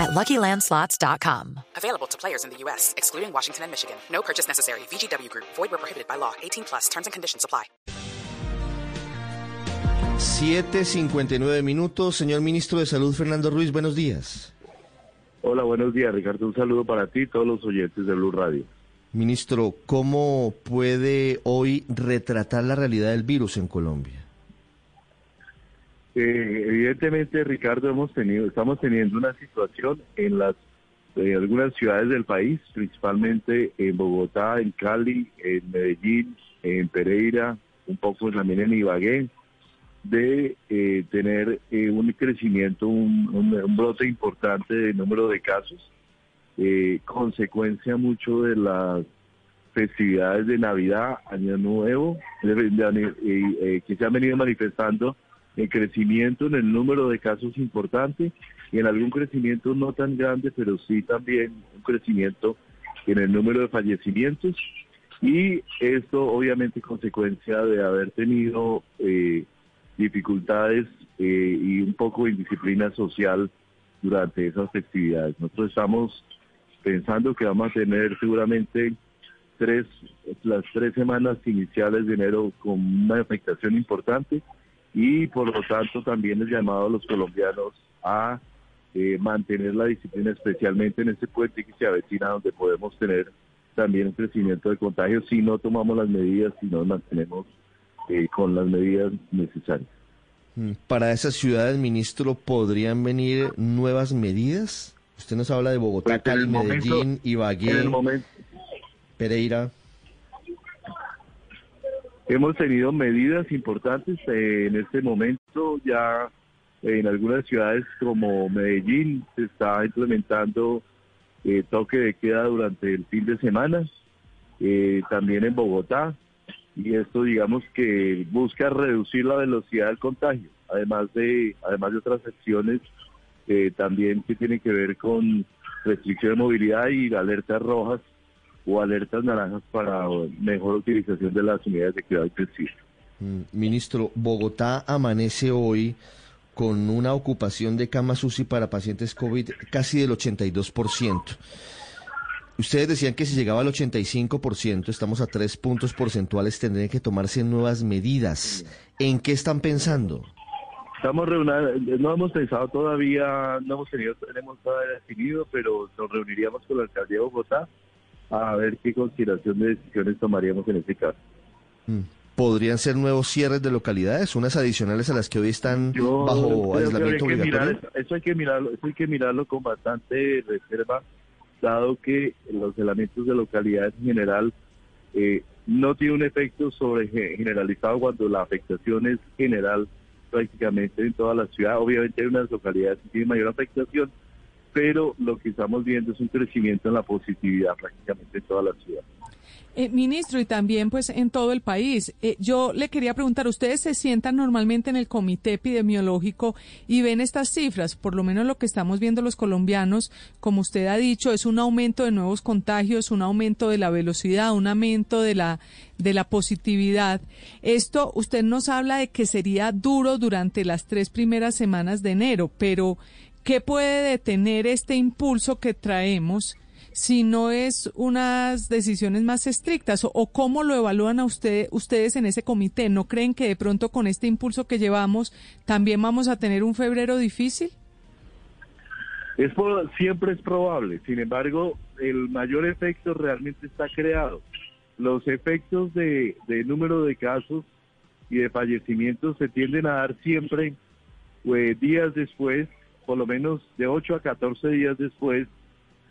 at LuckyLandSlots.com. Available to players in the U.S., excluding Washington and Michigan. No purchase necessary. VGW Group. Void where prohibited by law. 18 plus. Terms and conditions apply. 7.59 minutos. Señor Ministro de Salud, Fernando Ruiz, buenos días. Hola, buenos días, Ricardo. Un saludo para ti y todos los oyentes de Blue Radio. Ministro, ¿cómo puede hoy retratar la realidad del virus en Colombia? Eh, evidentemente, Ricardo, hemos tenido, estamos teniendo una situación en las algunas ciudades del país, principalmente en Bogotá, en Cali, en Medellín, en Pereira, un poco también en Ibagué, de eh, tener eh, un crecimiento, un, brote importante de número de casos, eh, consecuencia mucho de las festividades de Navidad, Año Nuevo, que se han venido manifestando en crecimiento en el número de casos importante y en algún crecimiento no tan grande, pero sí también un crecimiento en el número de fallecimientos y esto obviamente consecuencia de haber tenido eh, dificultades eh, y un poco de indisciplina social durante esas festividades. Nosotros estamos pensando que vamos a tener seguramente tres, las tres semanas iniciales de enero con una afectación importante y por lo tanto también es llamado a los colombianos a eh, mantener la disciplina, especialmente en este puente que se avecina, donde podemos tener también un crecimiento de contagios si no tomamos las medidas, si no nos mantenemos eh, con las medidas necesarias. Mm, Para esas ciudades, ministro, ¿podrían venir nuevas medidas? Usted nos habla de Bogotá, Pues, Cali, el momento- Medellín, Ibagué, En el momento Pereira. Hemos tenido medidas importantes eh, en este momento ya en algunas ciudades como Medellín se está implementando eh, toque de queda durante el fin de semana, eh, también en Bogotá, y esto digamos que busca reducir la velocidad del contagio, además de, además de otras acciones también que tienen que ver con restricción de movilidad y alertas rojas o alertas naranjas para mejor utilización de las unidades de cuidado intensivo. Mm, Ministro, Bogotá amanece hoy con una ocupación de camas UCI para pacientes COVID casi del 82%. Ustedes decían que si llegaba al 85%, estamos a tres puntos porcentuales, tendrían que tomarse nuevas medidas. ¿En qué están pensando? Estamos reuniendo, no hemos pensado todavía, no hemos tenido, tenemos todavía definido, pero nos reuniríamos con la alcaldía de Bogotá a ver qué consideración de decisiones tomaríamos en este caso. Mm, ¿Podrían ser nuevos cierres de localidades, unas adicionales a las que hoy están Yo bajo aislamiento hay mirar, eso hay que mirarlo, eso hay que mirarlo con bastante reserva, dado que los elementos de localidad en general eh, no tiene un efecto sobre ge- generalizado cuando la afectación es general prácticamente en toda la ciudad. Obviamente hay unas localidades que tienen mayor afectación, pero lo que estamos viendo es un crecimiento en la positividad prácticamente en toda la ciudad. Eh, ministro, y también pues en todo el país. Eh, yo le quería preguntar, ¿ustedes se sientan normalmente en el comité epidemiológico y ven estas cifras? Por lo menos lo que estamos viendo los colombianos, como usted ha dicho, es un aumento de nuevos contagios, un aumento de la velocidad, un aumento de la, de la positividad. Esto, usted nos habla de que sería duro durante las tres primeras semanas de enero, pero ¿qué puede detener este impulso que traemos? si no es unas decisiones más estrictas o, cómo lo evalúan a usted, ustedes en ese comité? ¿No creen que de pronto con este impulso que llevamos también vamos a tener un febrero difícil? Es por- siempre es probable, sin embargo, el mayor efecto realmente está creado. Los efectos de, número de casos y de fallecimientos se tienden a dar siempre eh, días después, por lo menos de 8 a 14 días después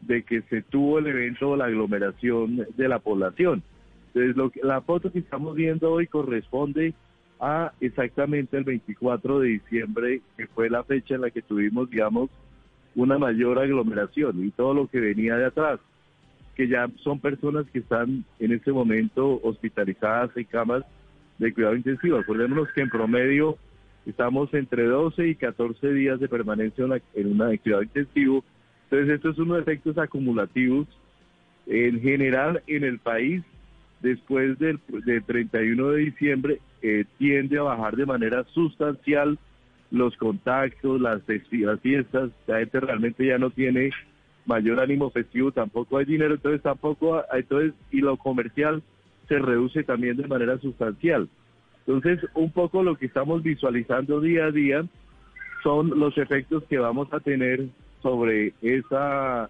de que se tuvo el evento o la aglomeración de la población. Entonces, lo que- la foto que estamos viendo hoy corresponde a exactamente el 24 de diciembre, que fue la fecha en la que tuvimos, digamos, una mayor aglomeración y todo lo que venía de atrás, que ya son personas que están en este momento hospitalizadas en camas de cuidado intensivo. Acordémonos que en promedio estamos entre 12 y 14 días de permanencia en una, cuidado intensivo. Entonces, estos son unos efectos acumulativos en general en el país después del, 31 de diciembre eh, tiende a bajar de manera sustancial los contactos, las, las fiestas, la gente realmente ya no tiene mayor ánimo festivo, tampoco hay dinero, entonces tampoco, entonces, y lo comercial se reduce también de manera sustancial. Entonces, un poco lo que estamos visualizando día a día son los efectos que vamos a tener sobre esa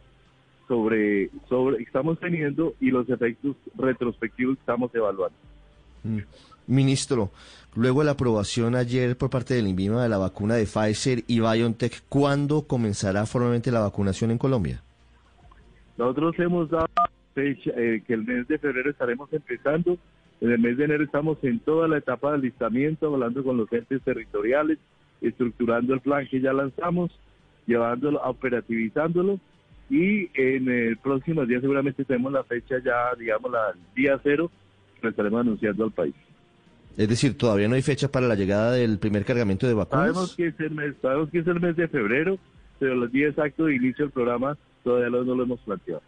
sobre sobre estamos teniendo y los efectos retrospectivos que estamos evaluando. Mm. Ministro, luego de la aprobación ayer por parte del INVIMA de la vacuna de Pfizer y BioNTech, ¿cuándo comenzará formalmente la vacunación en Colombia? Nosotros hemos dado fecha eh, que el mes de febrero estaremos empezando. En el mes de enero estamos en toda la etapa de alistamiento, hablando con los entes territoriales, estructurando el plan que ya lanzamos, llevándolo, operativizándolo y en el próximo día seguramente tenemos la fecha ya, digamos, la día cero, que estaremos anunciando al país. Es decir, todavía no hay fecha para la llegada del primer cargamento de vacunas. Sabemos que es el mes, sabemos que es el mes de febrero, pero los días exactos de inicio del programa todavía no lo hemos planteado.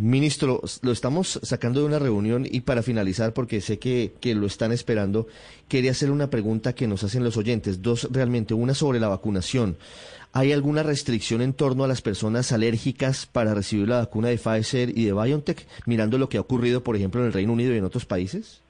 Ministro, lo estamos sacando de una reunión y para finalizar, porque sé que, que, lo están esperando, quería hacer una pregunta que nos hacen los oyentes, dos realmente, una sobre la vacunación. ¿Hay alguna restricción en torno a las personas alérgicas para recibir la vacuna de Pfizer y de BioNTech, mirando lo que ha ocurrido, por ejemplo, en el Reino Unido y en otros países?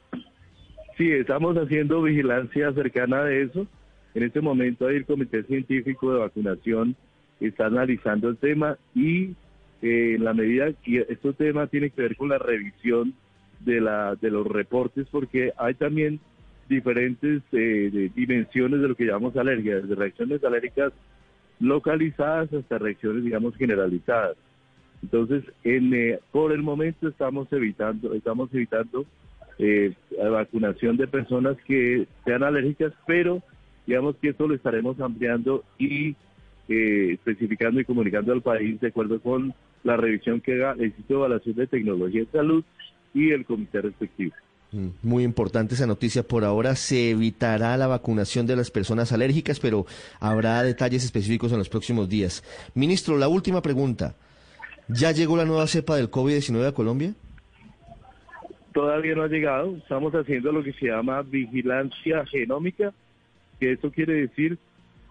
Sí, estamos haciendo vigilancia cercana de eso. En este momento el Comité Científico de Vacunación está analizando el tema y eh, en la medida que este tema tiene que ver con la revisión de, la, de los reportes, porque hay también diferentes eh, dimensiones de lo que llamamos alergias, de reacciones alérgicas localizadas hasta reacciones, digamos, generalizadas. Entonces, en, eh, por el momento estamos evitando, estamos evitando eh, la vacunación de personas que sean alérgicas, pero digamos que eso lo estaremos ampliando y eh, especificando y comunicando al país de acuerdo con la revisión que haga el Instituto de Evaluación de Tecnología de Salud y el comité respectivo. Mm, muy importante esa noticia. Por ahora se evitará la vacunación de las personas alérgicas, pero habrá detalles específicos en los próximos días. Ministro, la última pregunta. ¿Ya llegó la nueva cepa del COVID-19 a Colombia? Todavía no ha llegado. Estamos haciendo lo que se llama vigilancia genómica, que eso quiere decir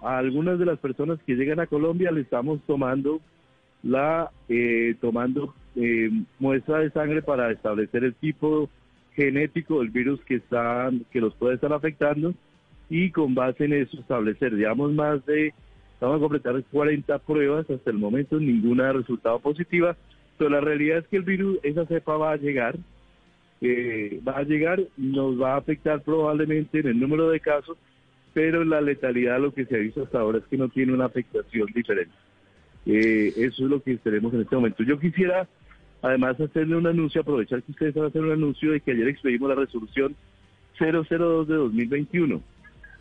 a algunas de las personas que llegan a Colombia le estamos tomando la eh, tomando eh, muestra de sangre para establecer el tipo genético del virus que están que los puede estar afectando y con base en eso establecer, digamos, más de, vamos a completar 40 pruebas hasta el momento, ninguna resultado positiva, pero la realidad es que el virus, esa cepa va a llegar, eh, va a llegar, nos va a afectar probablemente en el número de casos, pero la letalidad lo que se ha visto hasta ahora es que no tiene una afectación diferente. Eh, eso es lo que tenemos en este momento. Yo quisiera Además, hacerle un anuncio, aprovechar que ustedes van a hacer un anuncio de que ayer expedimos la resolución 002 de 2021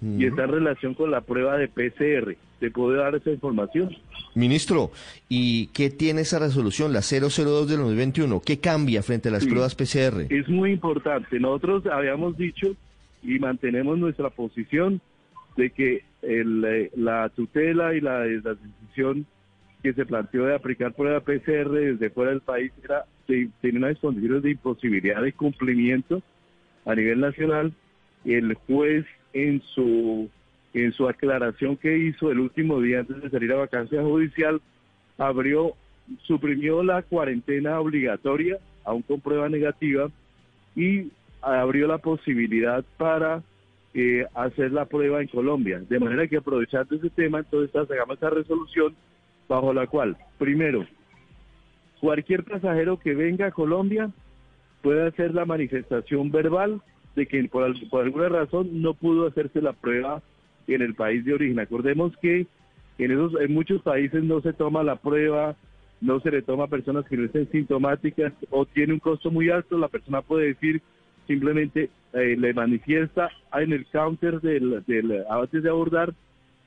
y está en relación con la prueba de PCR. ¿Te puedo dar esa información? Ministro, ¿y qué tiene esa resolución, la 002 de 2021? ¿Qué cambia frente a las pruebas PCR? Es muy importante. Nosotros habíamos dicho y mantenemos nuestra posición de que el, eh, la tutela y la, la decisión que se planteó de aplicar prueba PCR desde fuera del país era tiene unas condiciones de imposibilidad de cumplimiento a nivel nacional. El juez en su en su aclaración que hizo el último día antes de salir a vacancia judicial abrió suprimió la cuarentena obligatoria aún con prueba negativa y abrió la posibilidad para eh, hacer la prueba en Colombia. De manera que aprovechando ese tema, entonces hagamos esa resolución bajo la cual, primero, cualquier pasajero que venga a Colombia puede hacer la manifestación verbal de que por, alguna razón no pudo hacerse la prueba en el país de origen. Acordemos que en, esos, en muchos países no se toma la prueba, no se le toma a personas que no estén sintomáticas o tiene un costo muy alto, la persona puede decir simplemente eh, le manifiesta en el counter del, del antes de abordar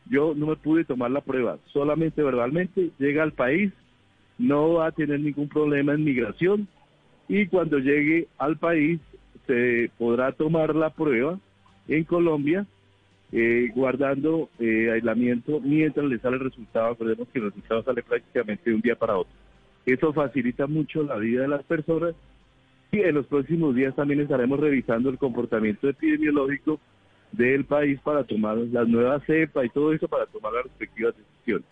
yo no me pude tomar la prueba, solamente verbalmente, llega al país, no va a tener ningún problema en migración y cuando llegue al país se podrá tomar la prueba en Colombia eh, guardando eh, aislamiento mientras le sale el resultado. Recordemos que el resultado sale prácticamente de un día para otro. Eso facilita mucho la vida de las personas y en los próximos días también estaremos revisando el comportamiento epidemiológico del país para tomar las nuevas cepas y todo eso para tomar las respectivas decisiones.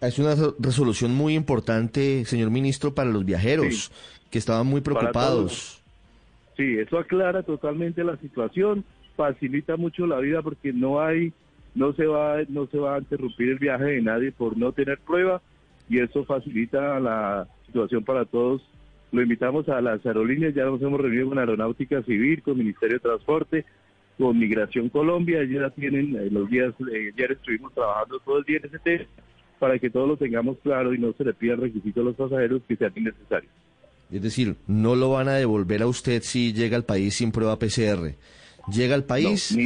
Es una resolución muy importante, señor ministro, para los viajeros que estaban muy preocupados. Sí, eso aclara totalmente la situación, facilita mucho la vida porque no hay, no se va, no se va a interrumpir el viaje de nadie por no tener prueba y eso facilita la situación para todos. Lo invitamos a las aerolíneas, ya nos hemos reunido con Aeronáutica Civil, con Ministerio de Transporte, con Migración Colombia, ya tienen eh, los días, eh, ayer estuvimos trabajando todo el día en ese tema para que todos lo tengamos claro y no se le pida requisito a los pasajeros que sean innecesarios. Es decir, no lo van a devolver a usted si llega al país sin prueba PCR. Llega al país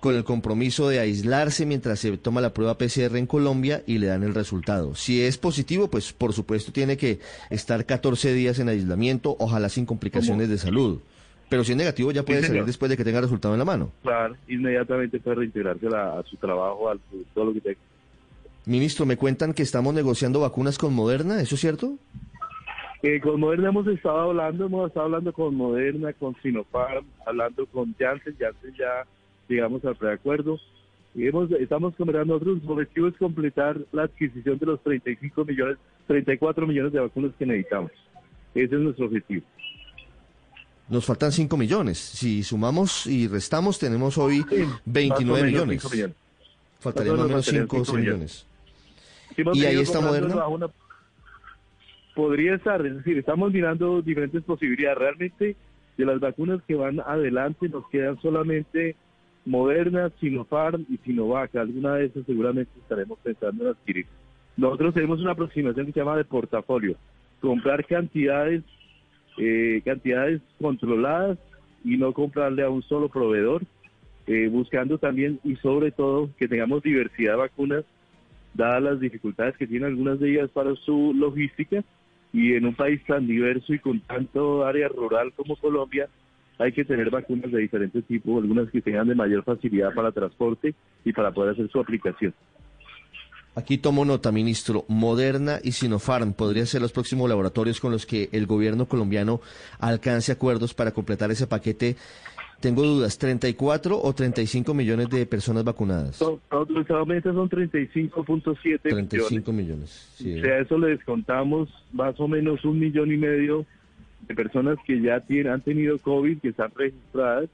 con el compromiso de aislarse mientras se toma la prueba PCR en Colombia y le dan el resultado. Si es positivo, pues por supuesto tiene que estar 14 días en aislamiento, ojalá sin complicaciones de salud. Pero si es negativo ya puede salir después de que tenga resultado en la mano. Claro, inmediatamente puede reintegrarse a, su trabajo, a todo lo que tenga. Ministro, me cuentan que estamos negociando vacunas con Moderna, ¿eso es cierto? Eh, con Moderna hemos estado hablando, hemos estado hablando con Moderna, con Sinopharm, hablando con Janssen, Janssen ya llegamos al preacuerdo. Y hemos, estamos conversando otros, objetivo es completar la adquisición de los 35 millones, 34 millones de vacunas que necesitamos. Ese es nuestro objetivo. Nos faltan 5 millones. Si sumamos y restamos, tenemos hoy 29 millones. Faltarían más o menos 5 o 6 millones. y ahí está Moderna podría estar, es decir, estamos mirando diferentes posibilidades. Realmente de las vacunas que van adelante nos quedan solamente Moderna, Sinopharm y Sinovac. Alguna de esas seguramente estaremos pensando en adquirir. Nosotros tenemos una aproximación que se llama de portafolio, comprar cantidades, eh, cantidades controladas y no comprarle a un solo proveedor, eh, buscando también y sobre todo que tengamos diversidad de vacunas, dadas las dificultades que tienen algunas de ellas para su logística y en un país tan diverso y con tanto área rural como Colombia, hay que tener vacunas de diferentes tipos, algunas que tengan de mayor facilidad para transporte y para poder hacer su aplicación. Aquí tomo nota, ministro. Moderna y Sinopharm podrían ser los próximos laboratorios con los que el gobierno colombiano alcance acuerdos para completar ese paquete tengo dudas, ¿34 o 35 millones de personas vacunadas? Autorizados son 35.7 35 millones. sí. O sea, eso le descontamos más o menos un millón y medio de personas que ya tienen, han tenido COVID, que están registradas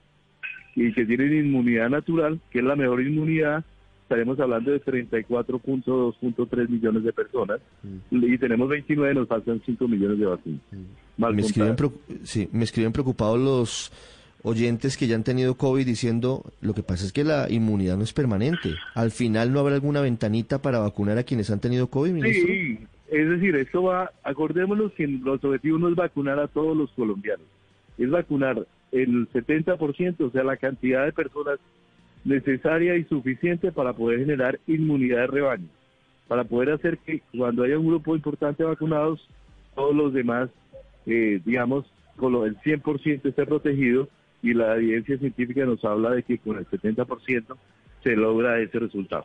y que tienen inmunidad natural, que es la mejor inmunidad. Estaremos hablando de 34.2.3 millones de personas mm. y tenemos 29, nos faltan 5 millones de vacunas. Mm. Me escriben, sí, me escriben preocupados los oyentes que ya han tenido COVID diciendo, lo que pasa es que la inmunidad no es permanente. Al final no habrá alguna ventanita para vacunar a quienes han tenido COVID, ministro. Sí, es decir, esto va, acordémonos que los objetivos no es vacunar a todos los colombianos, es vacunar el 70%, o sea, la cantidad de personas necesaria y suficiente para poder generar inmunidad de rebaño, para poder hacer que cuando haya un grupo importante vacunados, todos los demás, eh, digamos, con el 100% esté protegido y la evidencia científica nos habla de que con el 70% se logra ese resultado.